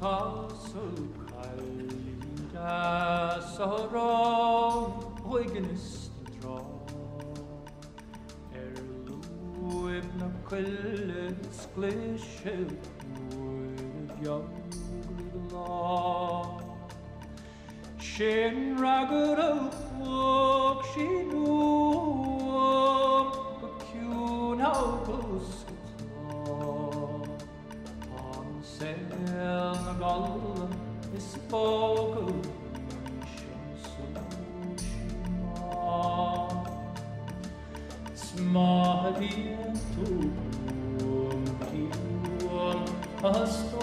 가서 갈리라 서로 오이그니스트로 Erluib na quillen sglishil Mwyd young law Shin ragod o wog she nuom spoke Smavientum tium astopi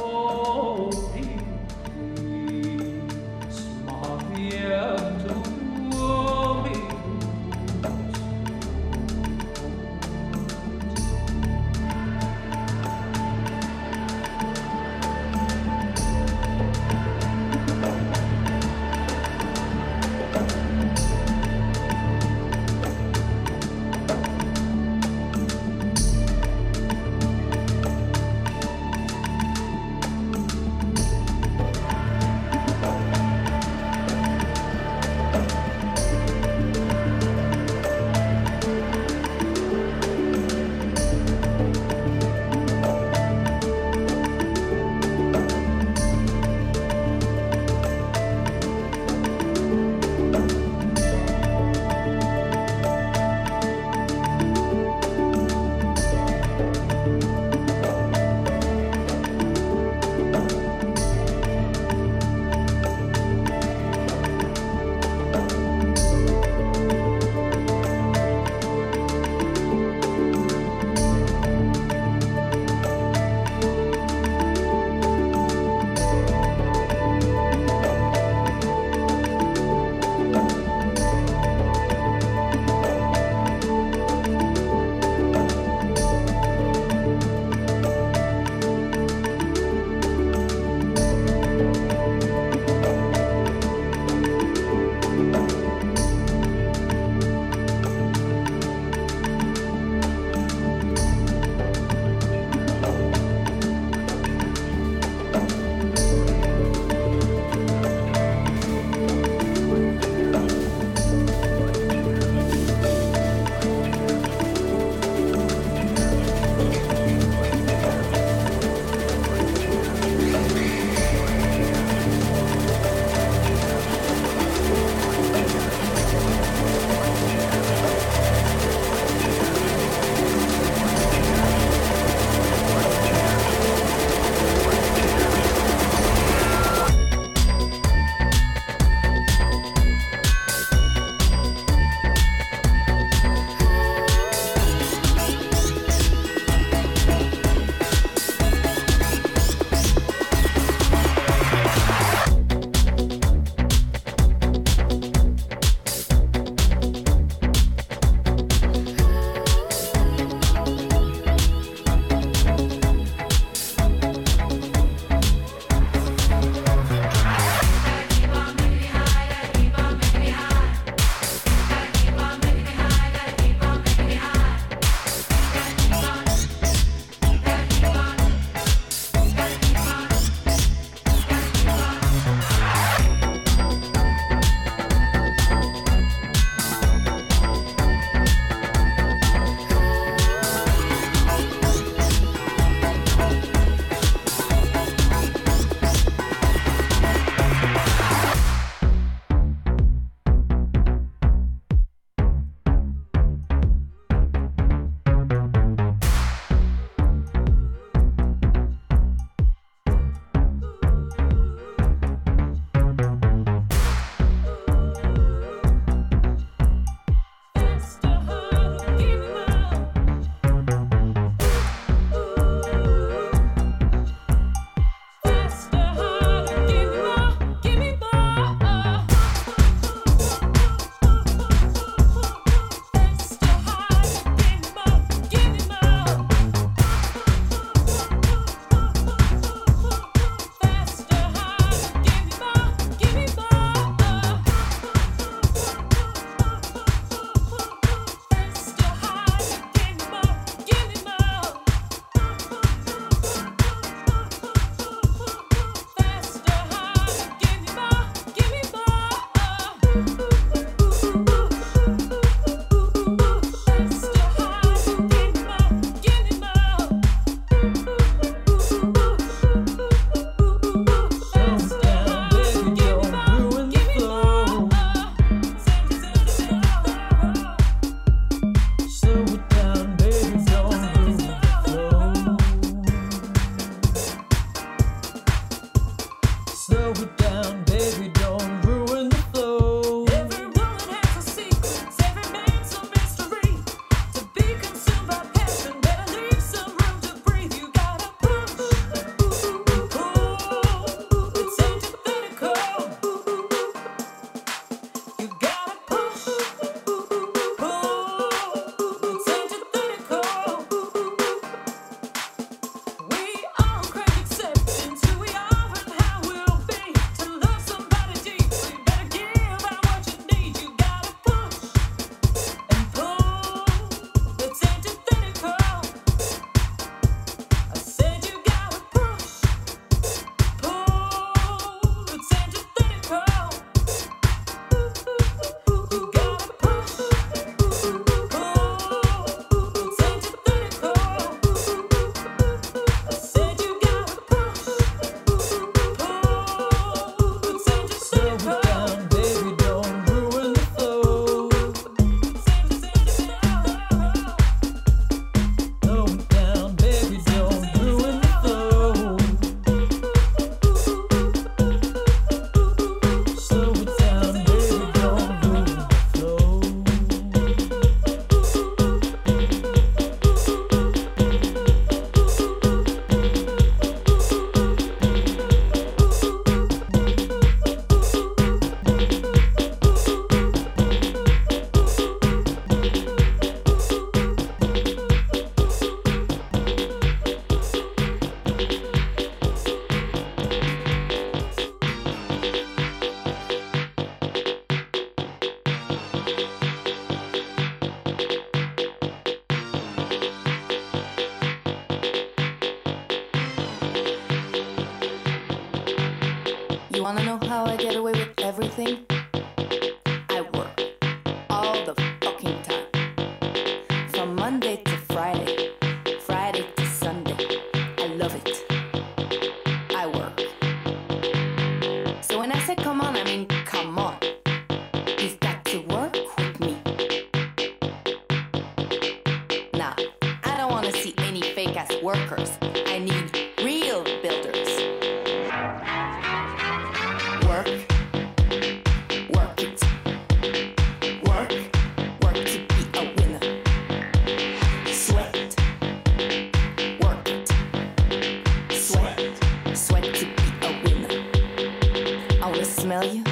smell you.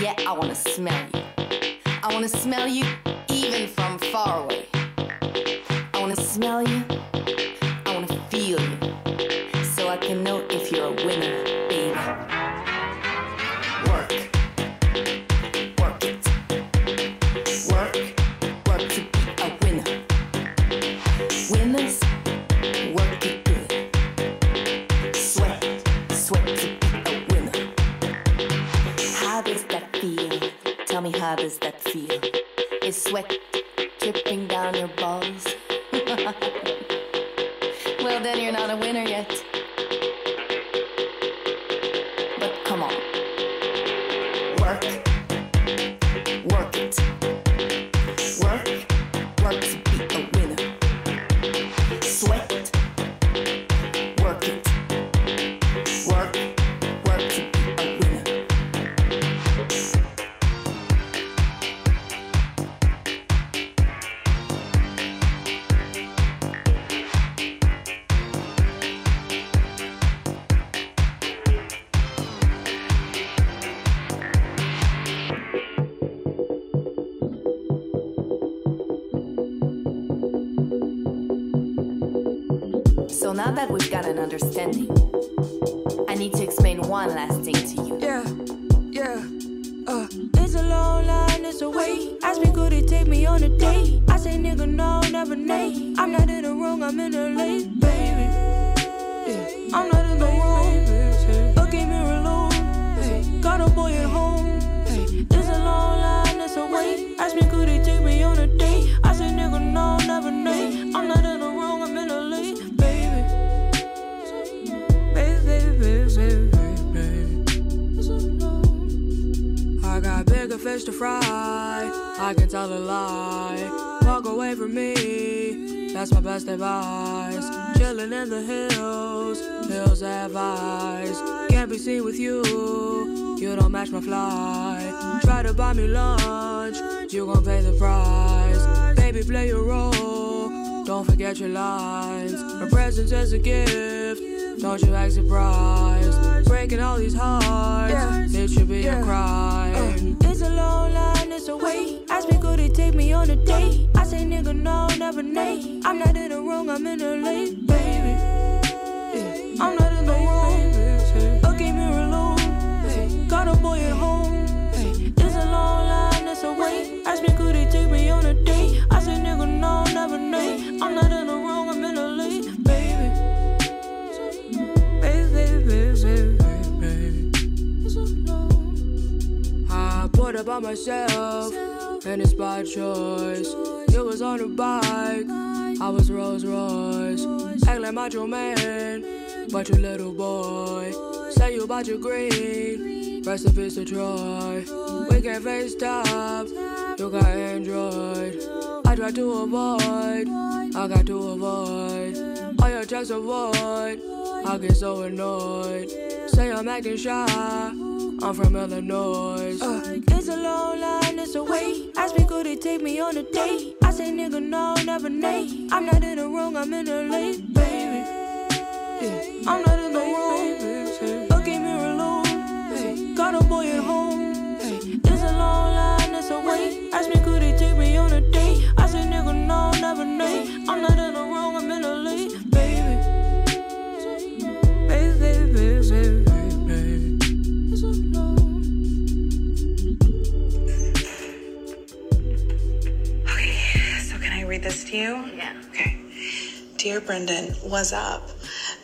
Yeah, I wanna smell you. I wanna smell you even from far away. I wanna smell you. Can tell a lie. Walk away from me. That's my best advice. Chilling in the hills. Hills have eyes. Can't be seen with you. You don't match my fly. Try to buy me lunch. You gon' pay the price. Baby, play your role. Don't forget your lines. My presence is a gift. Don't you act surprised. Breaking all these hearts. It should be a crime. Uh, it's a long line, it's a wait. Ask me, could it take me on a date? I say, nigga, no, never nay. I'm not in the wrong, I'm in the late, baby. Yeah, I'm not in the wrong. Look at me alone. Got a boy at home. It's a long line, a wait. Ask me, could it take me on a date? I say, nigga, no, never nay. I'm not in the wrong, By myself, and it's by choice. You was on a bike, I was Rolls Royce. Act like macho man, but you little boy. Say you about your green, rest in peace to Troy. We can FaceTime, you got Android. I try to avoid, I got to avoid. All your texts avoid, I get so annoyed. Say I'm acting shy, I'm from Illinois. Uh, it's a long line, it's a wait. Ask me, could it take me on a date? I say, nigga, no, never nay. I'm not in the wrong, I'm in the late, baby. Yeah, I'm not in the wrong. Look at me alone. Got a boy at home. It's a long line, it's a wait. Ask me, could it take me on a date? I say, nigga, no, never nay. I'm not in the wrong, I'm in the late, baby. This to you? Yeah. Okay. Dear Brendan, what's up?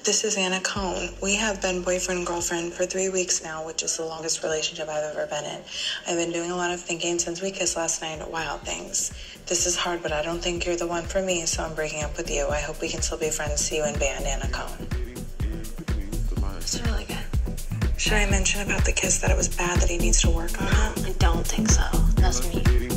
This is Anna Cohn. We have been boyfriend girlfriend for three weeks now, which is the longest relationship I've ever been in. I've been doing a lot of thinking since we kissed last night. Wow, things. This is hard, but I don't think you're the one for me, so I'm breaking up with you. I hope we can still be friends. See you in band, Anna Cohn. It's really good. Should I mention about the kiss that it was bad that he needs to work on it? I don't think so. That's me.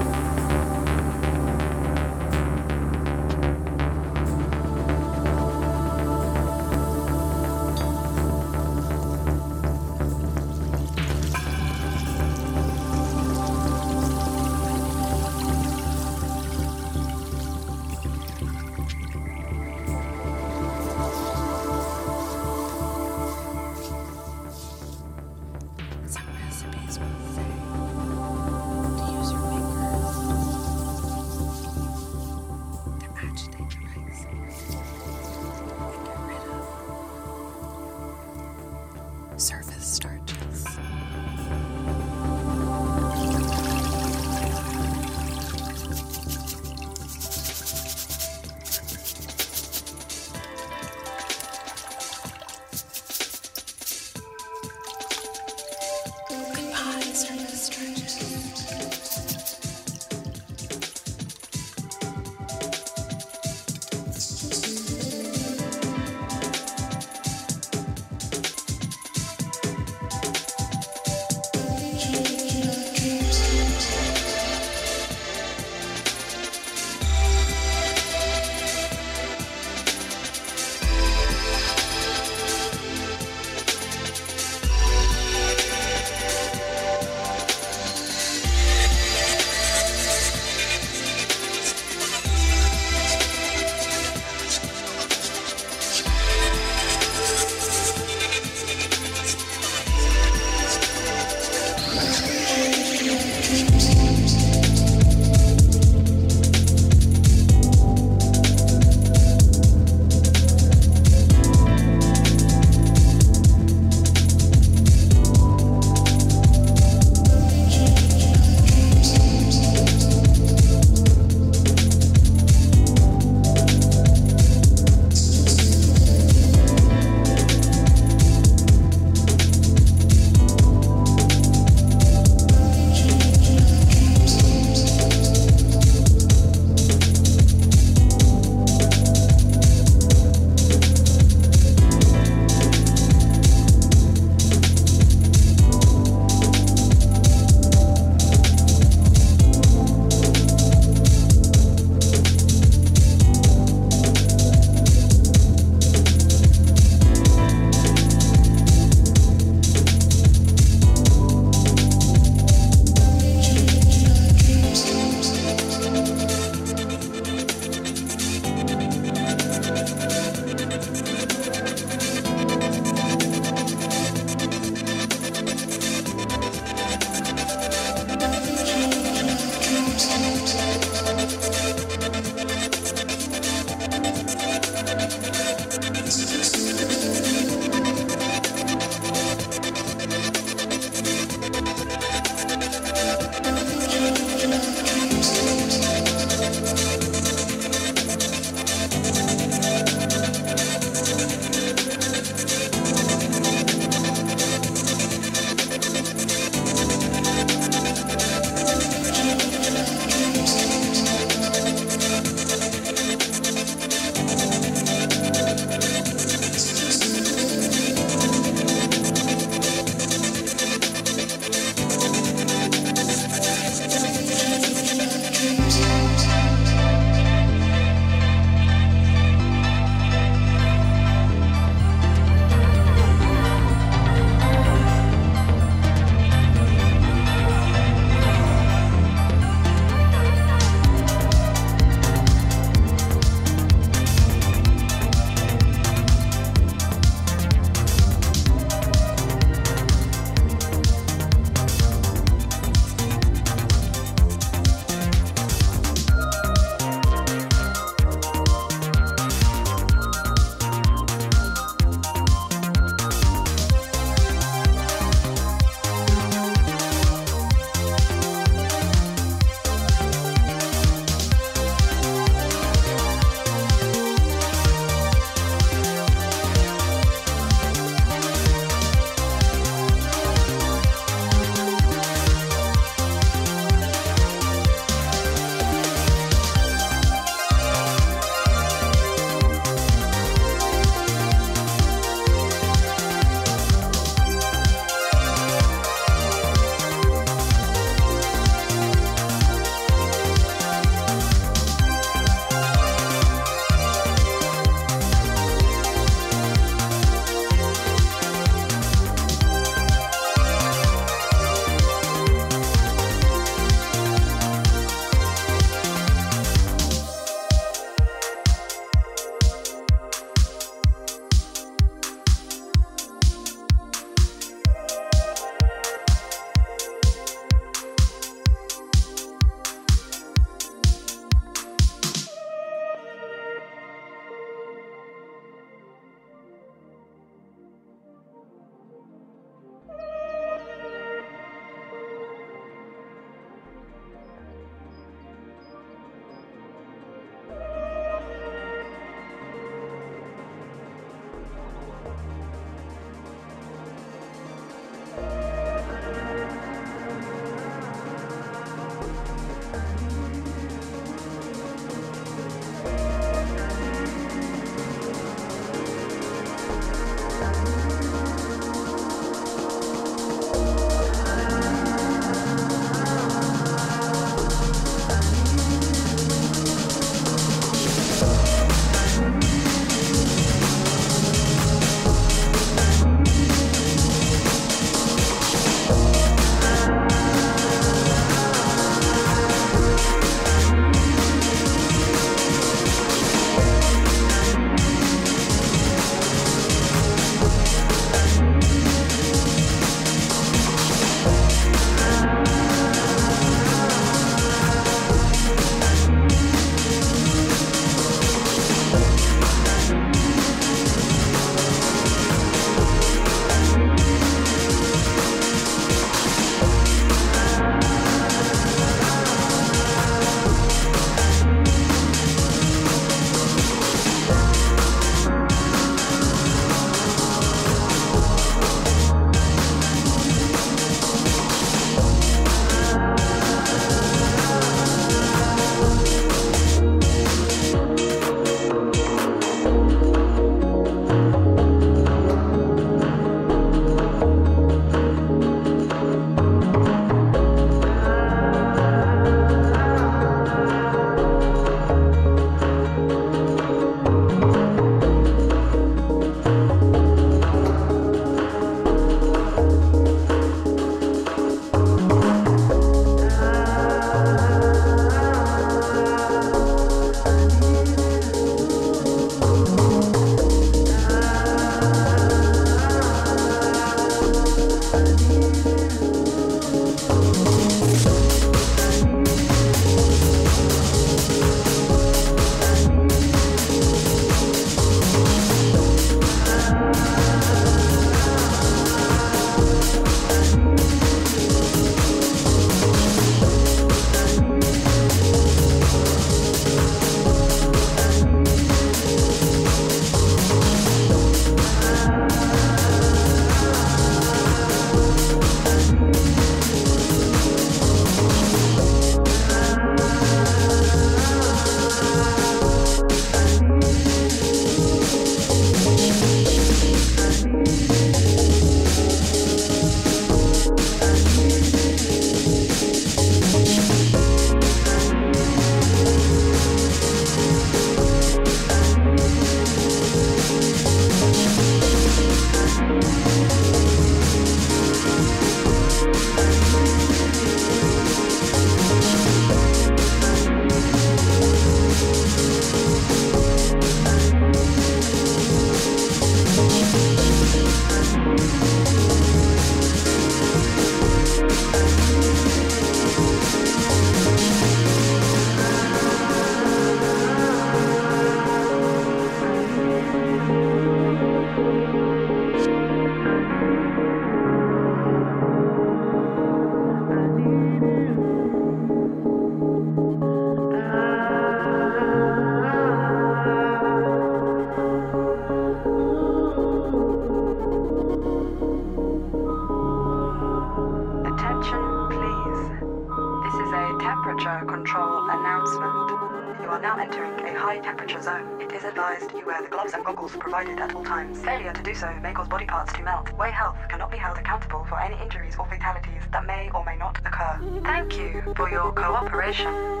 provided at all times. Failure to do so may cause body parts to melt. Way Health cannot be held accountable for any injuries or fatalities that may or may not occur. Thank you for your cooperation.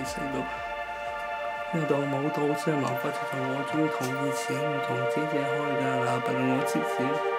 自己係細路。呢度冇到即係麻煩就同我中意同以前唔同姐姐開㗎，嗱，不過我自己。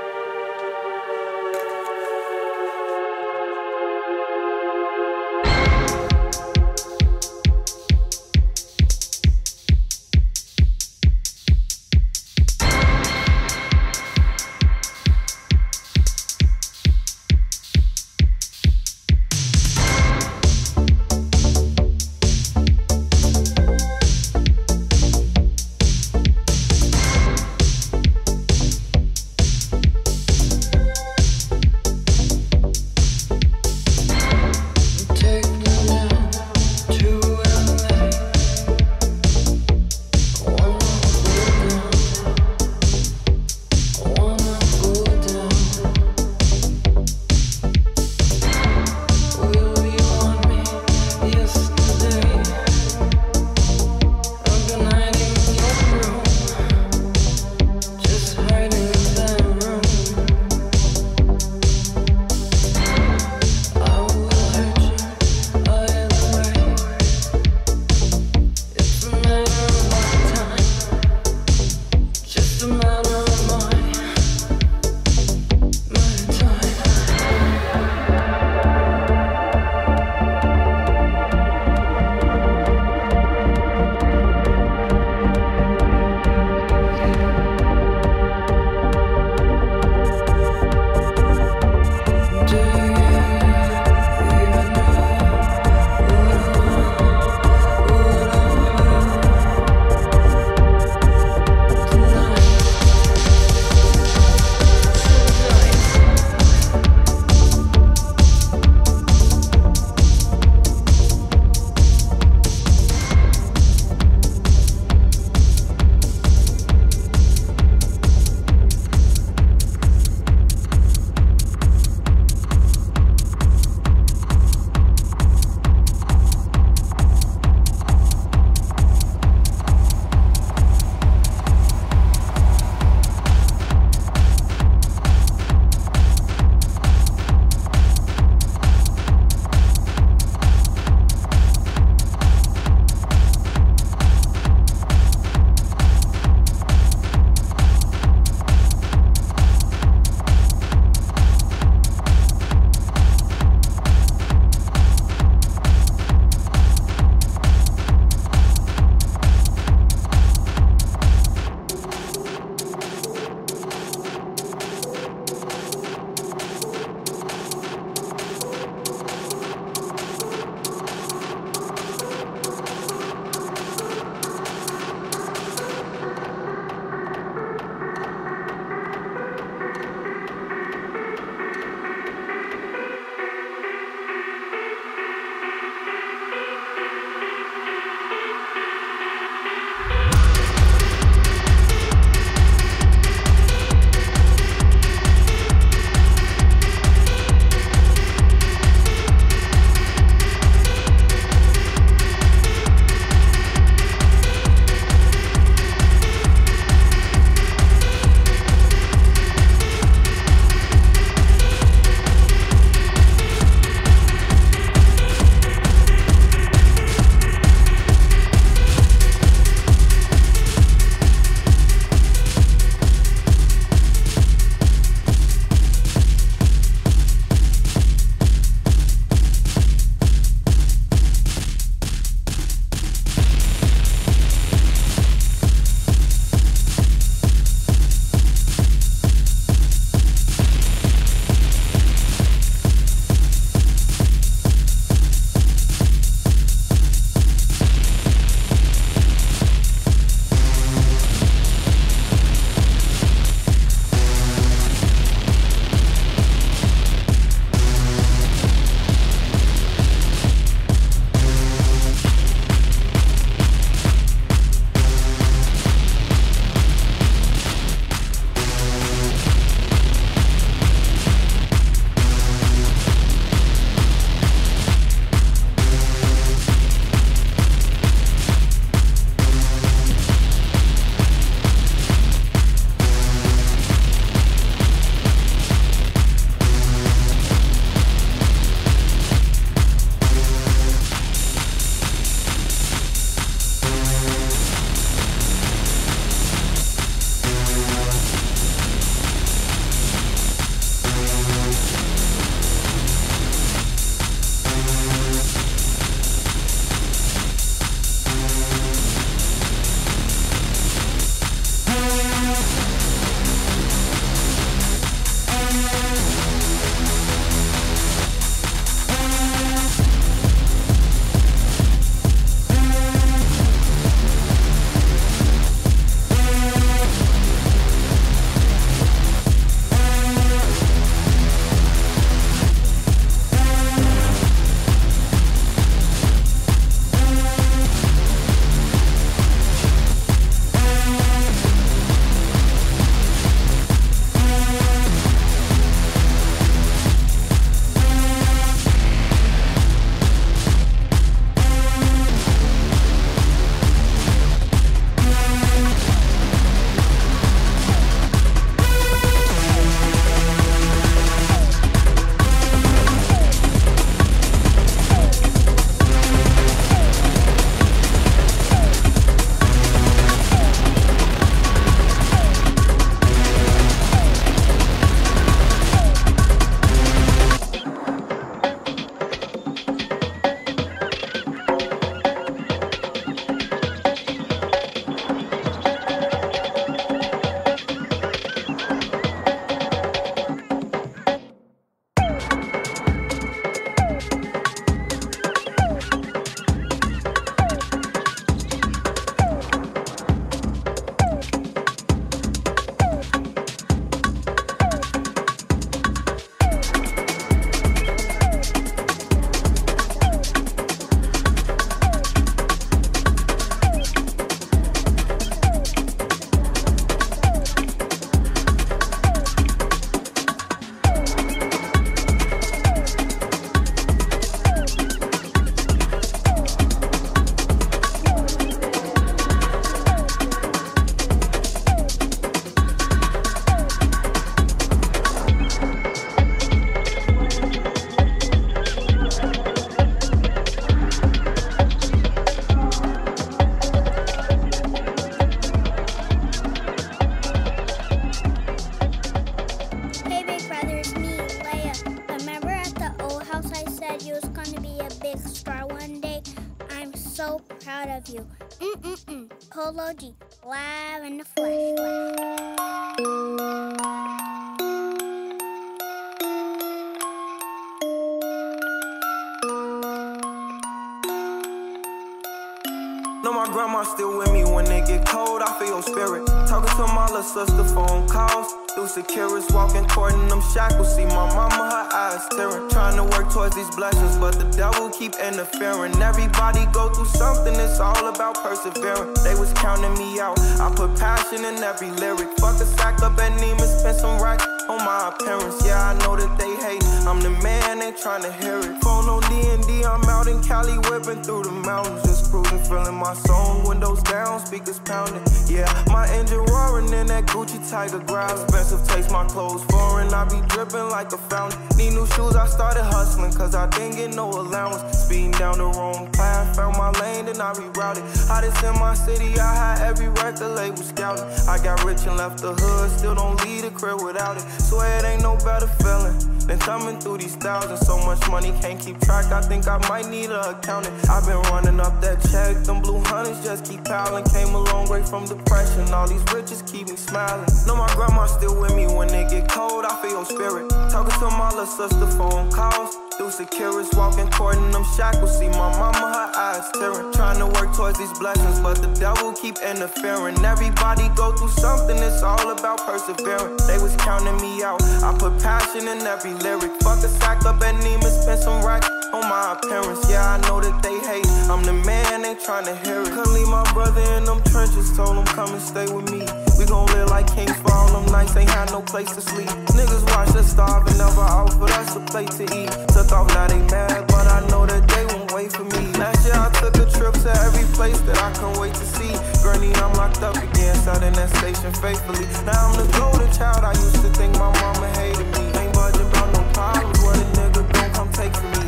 sister, phone calls. Through securities, walking in them shackles. See my mama, her eyes tearing. Trying to work towards these blessings, but the devil keep interfering. Everybody go through something, it's all about persevering. They was counting me out. I put passion in every lyric. Fuck a sack up at Neiman, spend some racks on my appearance. Yeah, I know that they hate. I'm the man, they trying to hear it. On D&D, I'm out in Cali, whipping through the mountains. Just cruising, feeling my song. Windows down, speakers pounding. Yeah, my engine roaring in that Gucci Tiger growl. Expensive taste, my clothes foreign. I be dripping like a fountain. Need new shoes, I started hustling, cause I didn't get no allowance. Speeding down the wrong path, found my lane, then I rerouted. Hottest in my city, I had every record label scouting. I got rich and left the hood, still don't leave the crib without it. Swear it ain't no better feeling than thumbing through these thousands. So much money, can't keep track. I think I might need a accountant. I've been running up that check, them blue hundreds just keep piling. Came a long way from depression, all these riches keep me smiling. Know my grandma still with me when it get cold. I feel your spirit. Talking to my little sister, phone calls. Through securities, walking toward in them shackles. See my mama, her eyes tearing. Trying to work towards these blessings, but the devil keep interfering. Everybody go through something, it's all about persevering. They was counting me out. I put passion in every lyric. Fuck a sack up at Neiman, spend some racks on my appearance. Yeah, I know that they hate. I'm the man, they trying to hear it. Couldn't leave my brother in them trenches, told him come and stay with me. Gon' live like kings for all them nights, ain't had no place to sleep. Niggas watch us starve and never offered us a plate to eat. Took off, now they mad, but I know that they won't wait for me. Last year I took a trip to every place that I can't wait to see. Gurney, I'm locked up again, sat in that station faithfully. Now I'm the golden child, I used to think my mama hated me. Ain't budging about no problems, what a nigga don't come take from me.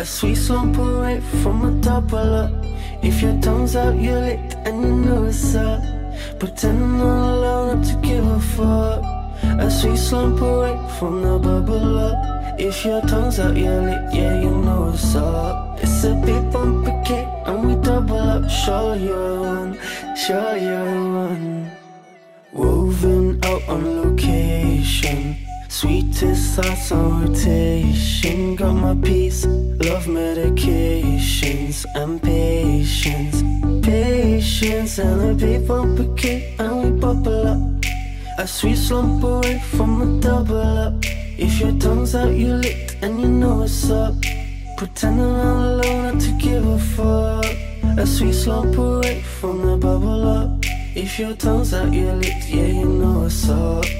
A sweet slump away from a double up. If your tongue's out your licked and you know it's up. All alone not to give a fuck. A sweet slump away from the bubble up. If your tongue's out your lip, yeah, you know it's up. It's a big bump of cake and we double up. Show you're the one, sure you're one. Woven out on location. Sweetest thoughts on rotation. Got my peace, love medications and patience. Patience and bump of cake and we bubble up. A sweet slump away from a double up. If your tongue's out, you licked and you know it's up. Pretending I'm alone, not to give a fuck. A sweet slump away from the bubble up. If your tongue's out, you licked, yeah, you know it's up.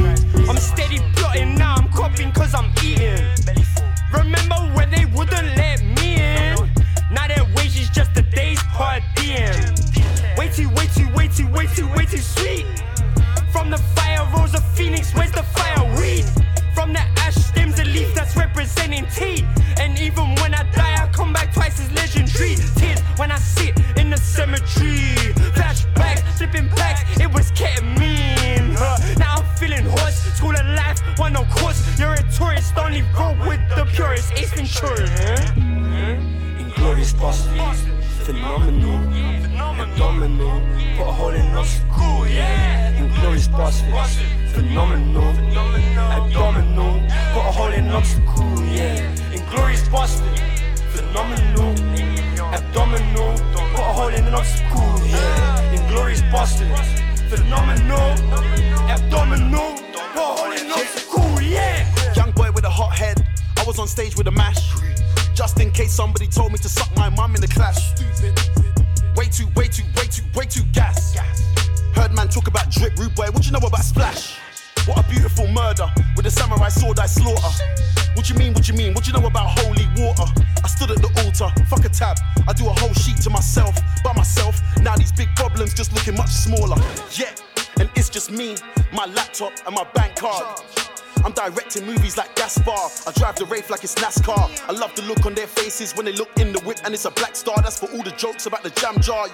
jokes about the jam jar.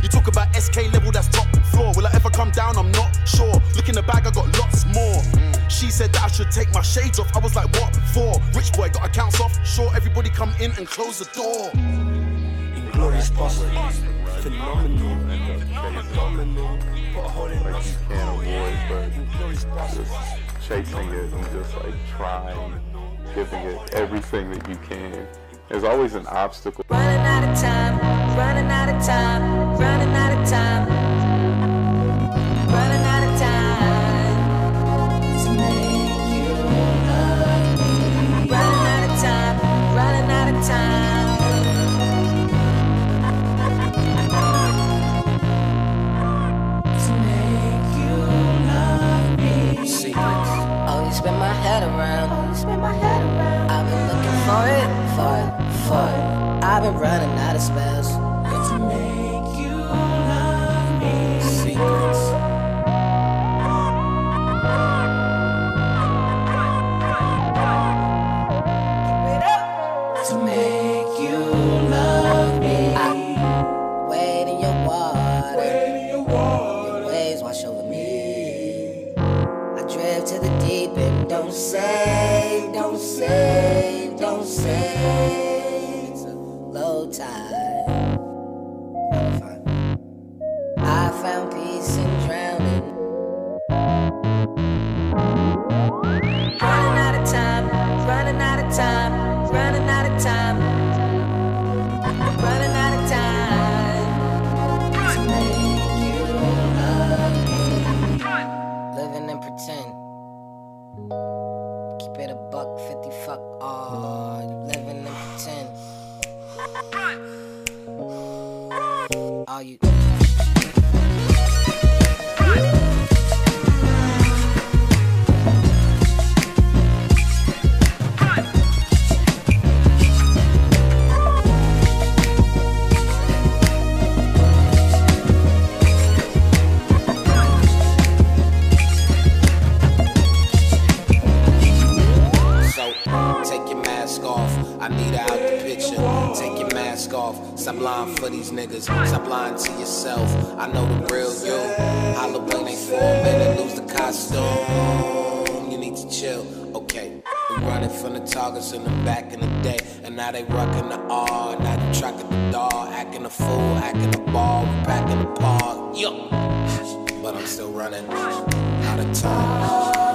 You talk about SK level, that's top floor. Will I ever come down? I'm not sure. Look in the bag, I got lots more. She said that I should take my shades off. I was like, what for? Rich boy got accounts off. Sure, everybody come in and close the door. Inglorious bastard, phenomenal, phenomenal. Put a hole in my can Inglorious bastard, chasing it and just like trying, giving it everything that you can. There's always an obstacle running out of time, running out of time, running out of time. spells. I know the real you. Holla when they fall, man, lose the costume. You need to chill, okay. We running from the targets in the back in the day. And now they rocking the R, now they tracking the dog. acting a fool, acting a ball, we back in the park. Yo! But I'm still running out of time.